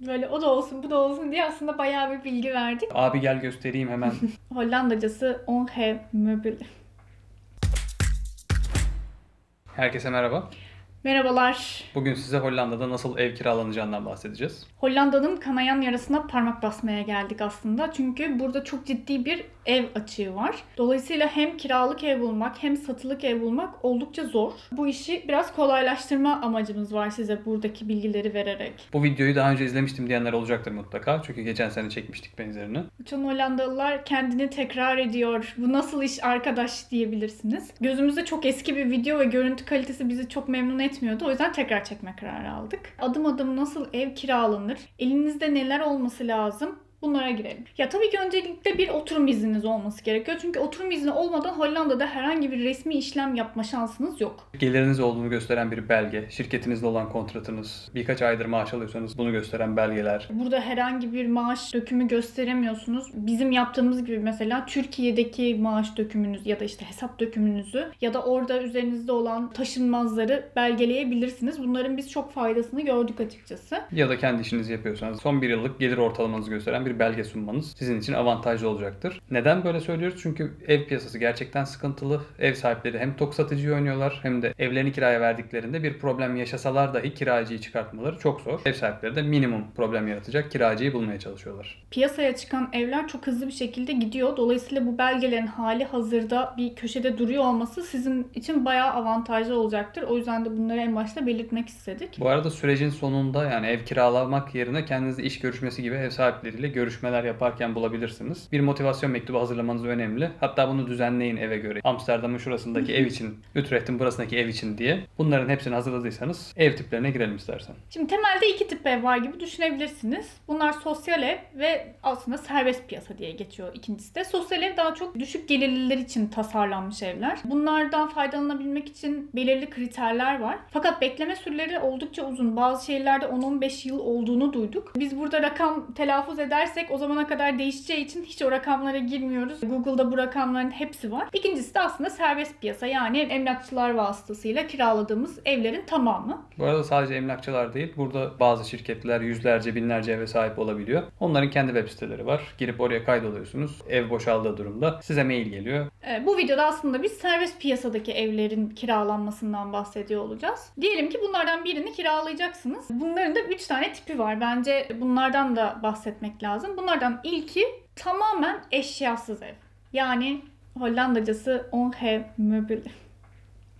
Böyle o da olsun bu da olsun diye aslında bayağı bir bilgi verdik. Abi gel göstereyim hemen. Hollandacası On Have Möbel. Herkese merhaba. Merhabalar. Bugün size Hollanda'da nasıl ev kiralanacağından bahsedeceğiz. Hollanda'nın kanayan yarasına parmak basmaya geldik aslında. Çünkü burada çok ciddi bir ev açığı var. Dolayısıyla hem kiralık ev bulmak hem satılık ev bulmak oldukça zor. Bu işi biraz kolaylaştırma amacımız var size buradaki bilgileri vererek. Bu videoyu daha önce izlemiştim diyenler olacaktır mutlaka. Çünkü geçen sene çekmiştik benzerini. Bütün Hollandalılar kendini tekrar ediyor. Bu nasıl iş arkadaş diyebilirsiniz. Gözümüzde çok eski bir video ve görüntü kalitesi bizi çok memnun etmiyordu. O yüzden tekrar çekme kararı aldık. Adım adım nasıl ev kiralanır? Elinizde neler olması lazım? Bunlara girelim. Ya tabii ki öncelikle bir oturum izniniz olması gerekiyor. Çünkü oturum izni olmadan Hollanda'da herhangi bir resmi işlem yapma şansınız yok. Geliriniz olduğunu gösteren bir belge, şirketinizle olan kontratınız, birkaç aydır maaş alıyorsanız bunu gösteren belgeler. Burada herhangi bir maaş dökümü gösteremiyorsunuz. Bizim yaptığımız gibi mesela Türkiye'deki maaş dökümünüz ya da işte hesap dökümünüzü ya da orada üzerinizde olan taşınmazları belgeleyebilirsiniz. Bunların biz çok faydasını gördük açıkçası. Ya da kendi işinizi yapıyorsanız son bir yıllık gelir ortalamanızı gösteren bir belge sunmanız sizin için avantajlı olacaktır. Neden böyle söylüyoruz? Çünkü ev piyasası gerçekten sıkıntılı. Ev sahipleri hem tok satıcı oynuyorlar hem de evlerini kiraya verdiklerinde bir problem yaşasalar dahi kiracıyı çıkartmaları çok zor. Ev sahipleri de minimum problem yaratacak kiracıyı bulmaya çalışıyorlar. Piyasaya çıkan evler çok hızlı bir şekilde gidiyor. Dolayısıyla bu belgelerin hali hazırda bir köşede duruyor olması sizin için bayağı avantajlı olacaktır. O yüzden de bunları en başta belirtmek istedik. Bu arada sürecin sonunda yani ev kiralamak yerine kendinizde iş görüşmesi gibi ev sahipleriyle görüşmeler yaparken bulabilirsiniz. Bir motivasyon mektubu hazırlamanız önemli. Hatta bunu düzenleyin eve göre. Amsterdam'ın şurasındaki ev için, Utrecht'in burasındaki ev için diye. Bunların hepsini hazırladıysanız ev tiplerine girelim istersen. Şimdi temelde iki tip ev var gibi düşünebilirsiniz. Bunlar sosyal ev ve aslında serbest piyasa diye geçiyor ikincisi de. Sosyal ev daha çok düşük gelirliler için tasarlanmış evler. Bunlardan faydalanabilmek için belirli kriterler var. Fakat bekleme süreleri oldukça uzun. Bazı şehirlerde 10-15 yıl olduğunu duyduk. Biz burada rakam telaffuz edersek o zamana kadar değişeceği için hiç o rakamlara girmiyoruz. Google'da bu rakamların hepsi var. İkincisi de aslında serbest piyasa yani emlakçılar vasıtasıyla kiraladığımız evlerin tamamı. Bu arada sadece emlakçılar değil, burada bazı şirketler yüzlerce, binlerce eve sahip olabiliyor. Onların kendi web siteleri var. Girip oraya kaydoluyorsunuz. Ev boşaldığı durumda size mail geliyor. Ee, bu videoda aslında biz serbest piyasadaki evlerin kiralanmasından bahsediyor olacağız. Diyelim ki bunlardan birini kiralayacaksınız. Bunların da 3 tane tipi var. Bence bunlardan da bahsetmek lazım. Bunlardan ilki tamamen eşyasız ev. Yani Hollandacası on have möbel.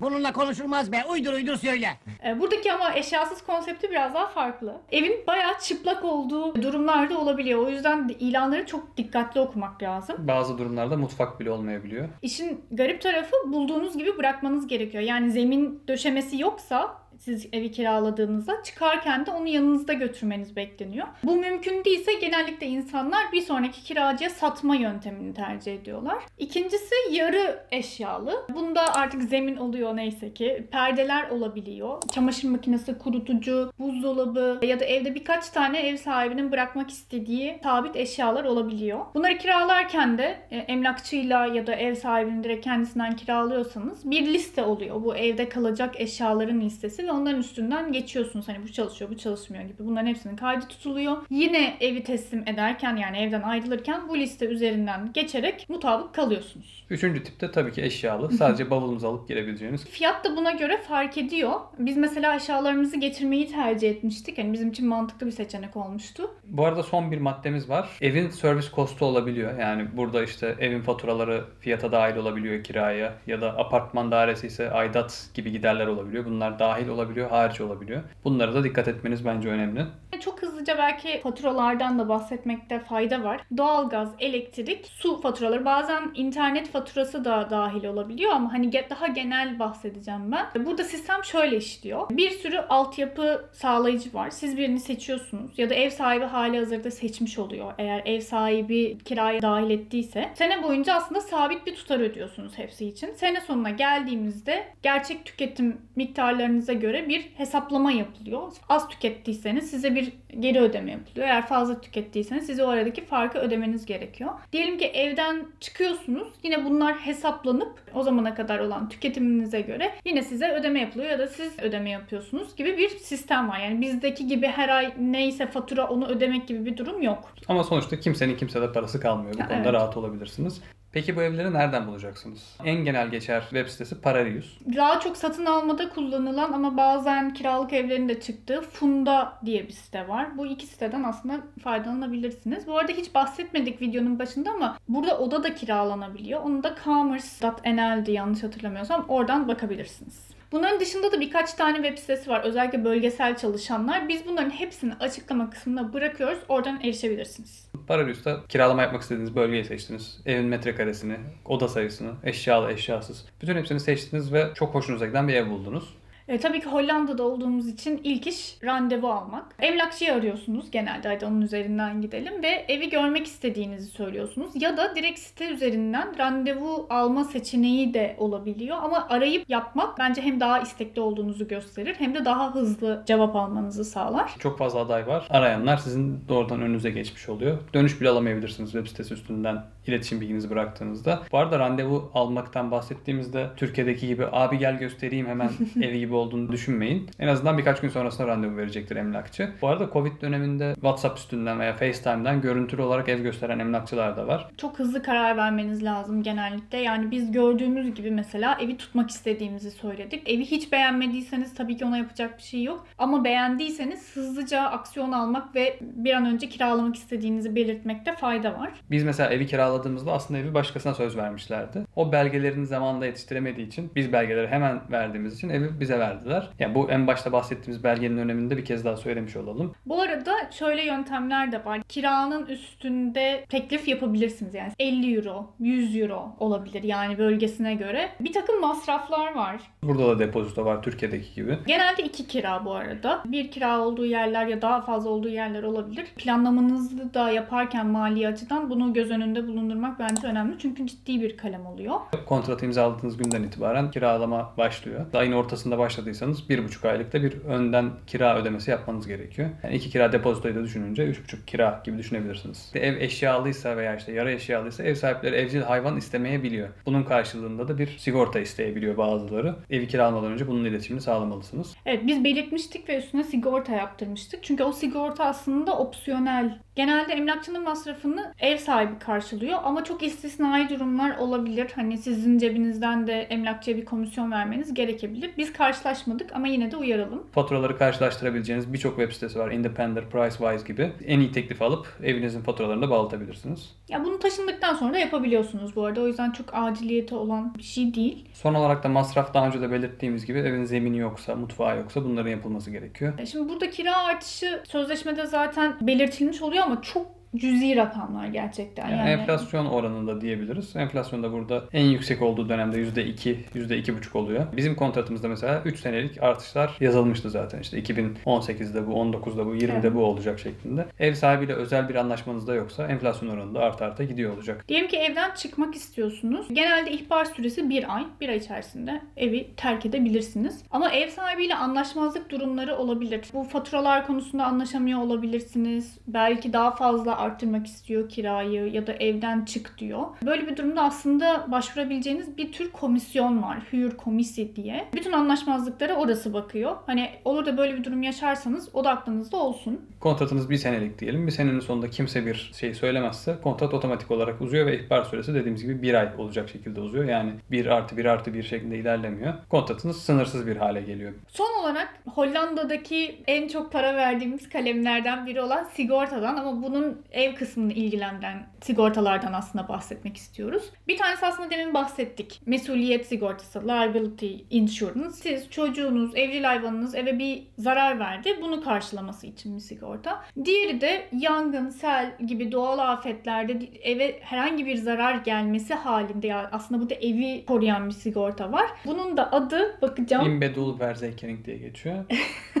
Bununla konuşulmaz be. Uydur uydur söyle. Ee, Buradaki ama eşyasız konsepti biraz daha farklı. Evin bayağı çıplak olduğu durumlarda olabiliyor. O yüzden de ilanları çok dikkatli okumak lazım. Bazı durumlarda mutfak bile olmayabiliyor. İşin garip tarafı bulduğunuz gibi bırakmanız gerekiyor. Yani zemin döşemesi yoksa siz evi kiraladığınızda çıkarken de onu yanınızda götürmeniz bekleniyor. Bu mümkün değilse genellikle insanlar bir sonraki kiracıya satma yöntemini tercih ediyorlar. İkincisi yarı eşyalı. Bunda artık zemin oluyor neyse ki. Perdeler olabiliyor. Çamaşır makinesi, kurutucu, buzdolabı ya da evde birkaç tane ev sahibinin bırakmak istediği sabit eşyalar olabiliyor. Bunları kiralarken de e, emlakçıyla ya da ev sahibinin direkt kendisinden kiralıyorsanız bir liste oluyor. Bu evde kalacak eşyaların listesi ve onların üstünden geçiyorsunuz. Hani bu çalışıyor, bu çalışmıyor gibi. Bunların hepsinin kaydı tutuluyor. Yine evi teslim ederken yani evden ayrılırken bu liste üzerinden geçerek mutabık kalıyorsunuz. Üçüncü tipte tabii ki eşyalı. Sadece bavulunuzu alıp girebileceğiniz. Fiyat da buna göre fark ediyor. Biz mesela eşyalarımızı getirmeyi tercih etmiştik. Hani bizim için mantıklı bir seçenek olmuştu. Bu arada son bir maddemiz var. Evin servis kostu olabiliyor. Yani burada işte evin faturaları fiyata dahil olabiliyor kiraya ya da apartman dairesi ise aidat gibi giderler olabiliyor. Bunlar dahil olabiliyor, hariç olabiliyor. Bunlara da dikkat etmeniz bence önemli. Çok hızlıca belki faturalardan da bahsetmekte fayda var. Doğalgaz, elektrik, su faturaları bazen internet faturası da dahil olabiliyor ama hani daha genel bahsedeceğim ben. Burada sistem şöyle işliyor. Bir sürü altyapı sağlayıcı var. Siz birini seçiyorsunuz ya da ev sahibi hali hazırda seçmiş oluyor. Eğer ev sahibi kiraya dahil ettiyse. Sene boyunca aslında sabit bir tutar ödüyorsunuz hepsi için. Sene sonuna geldiğimizde gerçek tüketim miktarlarınıza göre bir hesaplama yapılıyor. Az tükettiyseniz size bir geri ödeme yapılıyor. Eğer fazla tükettiyseniz size o aradaki farkı ödemeniz gerekiyor. Diyelim ki evden çıkıyorsunuz. Yine bunlar hesaplanıp o zamana kadar olan tüketiminize göre yine size ödeme yapılıyor ya da siz ödeme yapıyorsunuz gibi bir sistem var. Yani bizdeki gibi her ay neyse fatura onu ödemek gibi bir durum yok. Ama sonuçta kimsenin kimsede parası kalmıyor. Bu Ya, konuda evet. rahat olabilirsiniz. Peki bu evleri nereden bulacaksınız? En genel geçer web sitesi Pararius. Daha çok satın almada kullanılan ama bazen kiralık evlerin de çıktığı Funda diye bir site var. Bu iki siteden aslında faydalanabilirsiniz. Bu arada hiç bahsetmedik videonun başında ama burada oda da kiralanabiliyor. Onu da commerce.nl'di yanlış hatırlamıyorsam. Oradan bakabilirsiniz. Bunların dışında da birkaç tane web sitesi var. Özellikle bölgesel çalışanlar. Biz bunların hepsini açıklama kısmına bırakıyoruz. Oradan erişebilirsiniz. Pararius'ta kiralama yapmak istediğiniz bölgeyi seçtiniz. Evin metrekaresini, oda sayısını, eşyalı, eşyasız. Bütün hepsini seçtiniz ve çok hoşunuza giden bir ev buldunuz. E, tabii ki Hollanda'da olduğumuz için ilk iş randevu almak. Emlakçıyı arıyorsunuz genelde hadi onun üzerinden gidelim ve evi görmek istediğinizi söylüyorsunuz. Ya da direkt site üzerinden randevu alma seçeneği de olabiliyor. Ama arayıp yapmak bence hem daha istekli olduğunuzu gösterir hem de daha hızlı cevap almanızı sağlar. Çok fazla aday var. Arayanlar sizin doğrudan önünüze geçmiş oluyor. Dönüş bile alamayabilirsiniz web sitesi üstünden iletişim bilginizi bıraktığınızda. Bu arada randevu almaktan bahsettiğimizde Türkiye'deki gibi abi gel göstereyim hemen evi gibi olduğunu düşünmeyin. En azından birkaç gün sonrasında randevu verecektir emlakçı. Bu arada Covid döneminde WhatsApp üstünden veya FaceTime'dan görüntülü olarak ev gösteren emlakçılar da var. Çok hızlı karar vermeniz lazım genellikle. Yani biz gördüğümüz gibi mesela evi tutmak istediğimizi söyledik. Evi hiç beğenmediyseniz tabii ki ona yapacak bir şey yok. Ama beğendiyseniz hızlıca aksiyon almak ve bir an önce kiralamak istediğinizi belirtmekte fayda var. Biz mesela evi kiraladığımızda aslında evi başkasına söz vermişlerdi. O belgelerini zamanında yetiştiremediği için biz belgeleri hemen verdiğimiz için evi bize verdiler. Yani bu en başta bahsettiğimiz belgenin önemini de bir kez daha söylemiş olalım. Bu arada şöyle yöntemler de var. Kiranın üstünde teklif yapabilirsiniz. Yani 50 euro, 100 euro olabilir yani bölgesine göre. Bir takım masraflar var. Burada da depozito var Türkiye'deki gibi. Genelde iki kira bu arada. Bir kira olduğu yerler ya daha fazla olduğu yerler olabilir. Planlamanızı da yaparken mali açıdan bunu göz önünde bulundurmak bence önemli. Çünkü ciddi bir kalem oluyor. Kontratı imzaladığınız günden itibaren kiralama başlıyor. Ayın ortasında başladıysanız bir buçuk aylıkta bir önden kira ödemesi yapmanız gerekiyor. Yani iki kira depozitoyu da düşününce üç buçuk kira gibi düşünebilirsiniz. Ev eşyalıysa veya işte yarı eşyalıysa ev sahipleri evcil hayvan istemeyebiliyor. Bunun karşılığında da bir sigorta isteyebiliyor bazıları. Evi kiralamadan önce bunun iletişimini sağlamalısınız. Evet biz belirtmiştik ve üstüne sigorta yaptırmıştık. Çünkü o sigorta aslında opsiyonel. Genelde emlakçının masrafını ev sahibi karşılıyor ama çok istisnai durumlar olabilir. Hani sizin cebinizden de emlakçıya bir komisyon vermeniz gerekebilir. Biz karşılaşmadık ama yine de uyaralım. Faturaları karşılaştırabileceğiniz birçok web sitesi var. Independent, Pricewise gibi. En iyi teklifi alıp evinizin faturalarını da bağlatabilirsiniz. Ya bunu taşındıktan sonra da yapabiliyorsunuz bu arada. O yüzden çok aciliyeti olan bir şey değil. Son olarak da masraf daha önce de belirttiğimiz gibi evin zemini yoksa, mutfağı yoksa bunların yapılması gerekiyor. E Şimdi burada kira artışı sözleşmede zaten belirtilmiş oluyor ama çok cüzi rakamlar gerçekten. Yani, Yani, enflasyon oranında diyebiliriz. Enflasyon da burada en yüksek olduğu dönemde %2, %2,5 oluyor. Bizim kontratımızda mesela 3 senelik artışlar yazılmıştı zaten. İşte 2018'de bu, 19'da bu, 20'de Evet. bu olacak şeklinde. Ev sahibiyle özel bir anlaşmanız da yoksa enflasyon oranı da arta arta gidiyor olacak. Diyelim ki evden çıkmak istiyorsunuz. Genelde ihbar süresi bir ay. Bir ay içerisinde evi terk edebilirsiniz. Ama ev sahibiyle anlaşmazlık durumları olabilir. Bu faturalar konusunda anlaşamıyor olabilirsiniz. Belki daha fazla arttırmak istiyor kirayı ya da evden çık diyor. Böyle bir durumda aslında başvurabileceğiniz bir tür komisyon var. Hür komisi diye. Bütün anlaşmazlıklara orası bakıyor. Hani olur da böyle bir durum yaşarsanız o da aklınızda olsun. Kontratınız bir senelik diyelim. Bir senenin sonunda kimse bir şey söylemezse kontrat otomatik olarak uzuyor ve ihbar süresi dediğimiz gibi bir ay olacak şekilde uzuyor. Yani 1 artı 1 artı 1 şeklinde ilerlemiyor. Kontratınız sınırsız bir hale geliyor. Son olarak Hollanda'daki en çok para verdiğimiz kalemlerden biri olan sigortadan ama bunun ev kısmını ilgilendiren sigortalardan aslında bahsetmek istiyoruz. Bir tanesi aslında demin bahsettik. Mesuliyet sigortası, liability insurance. Siz çocuğunuz, evcil hayvanınız eve bir zarar verdi. Bunu karşılaması için bir sigorta. Diğeri de yangın, sel gibi doğal afetlerde eve herhangi bir zarar gelmesi halinde ya aslında burada evi koruyan bir sigorta var. Bunun da adı bakacağım. Imbedul Verzekering diye geçiyor.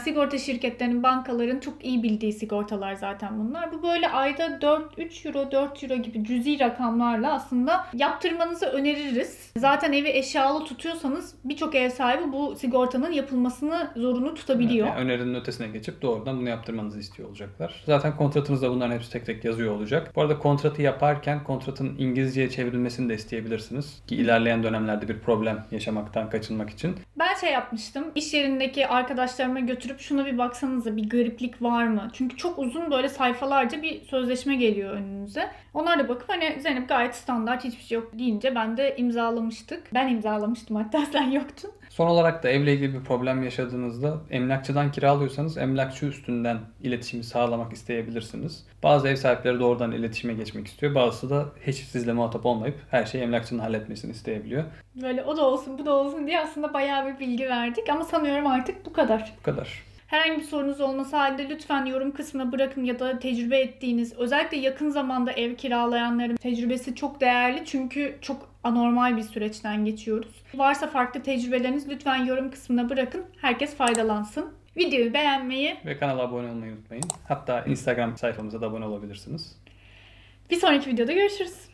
Sigorta şirketlerinin, bankaların çok iyi bildiği sigortalar zaten bunlar. Bu böyle ayda 4, 3 euro, 4 euro gibi cüzi rakamlarla aslında yaptırmanızı öneririz. Zaten evi eşyalı tutuyorsanız birçok ev sahibi bu sigortanın yapılmasını zorunlu tutabiliyor. Yani önerinin ötesine geçip doğrudan bunu yaptırmanızı istiyor olacaklar. Zaten kontratınızda bunların hepsi tek tek yazıyor olacak. Bu arada kontratı yaparken kontratın İngilizceye çevrilmesini de isteyebilirsiniz. Ki ilerleyen dönemlerde bir problem yaşamaktan kaçınmak için. Ben şey yapmıştım. İş yerindeki arkadaşlarıma götürüp şuna bir baksanıza bir gariplik var mı? Çünkü çok uzun böyle sayfalarca bir sözleşme geliyor önünüze. Onlar da bakıp hani Zeynep gayet standart hiçbir şey yok deyince ben de imzalamıştık. Ben imzalamıştım hatta sen yoktun. Son olarak da evle ilgili bir problem yaşadığınızda emlakçıdan kiralıyorsanız emlakçı üstünden iletişimi sağlamak isteyebilirsiniz. Bazı ev sahipleri doğrudan iletişime geçmek istiyor. Bazısı da hiç sizle muhatap olmayıp her şeyi emlakçının halletmesini isteyebiliyor. Böyle o da olsun bu da olsun diye aslında bayağı bir bilgi verdik ama sanıyorum artık bu kadar. Bu kadar. Herhangi bir sorunuz olması halinde lütfen yorum kısmına bırakın ya da tecrübe ettiğiniz özellikle yakın zamanda ev kiralayanların tecrübesi çok değerli çünkü çok anormal bir süreçten geçiyoruz. Varsa farklı tecrübeleriniz lütfen yorum kısmına bırakın. Herkes faydalansın. Videoyu beğenmeyi, Ve kanala abone olmayı unutmayın. Hatta Instagram sayfamıza da abone olabilirsiniz. bir sonraki videoda görüşürüz.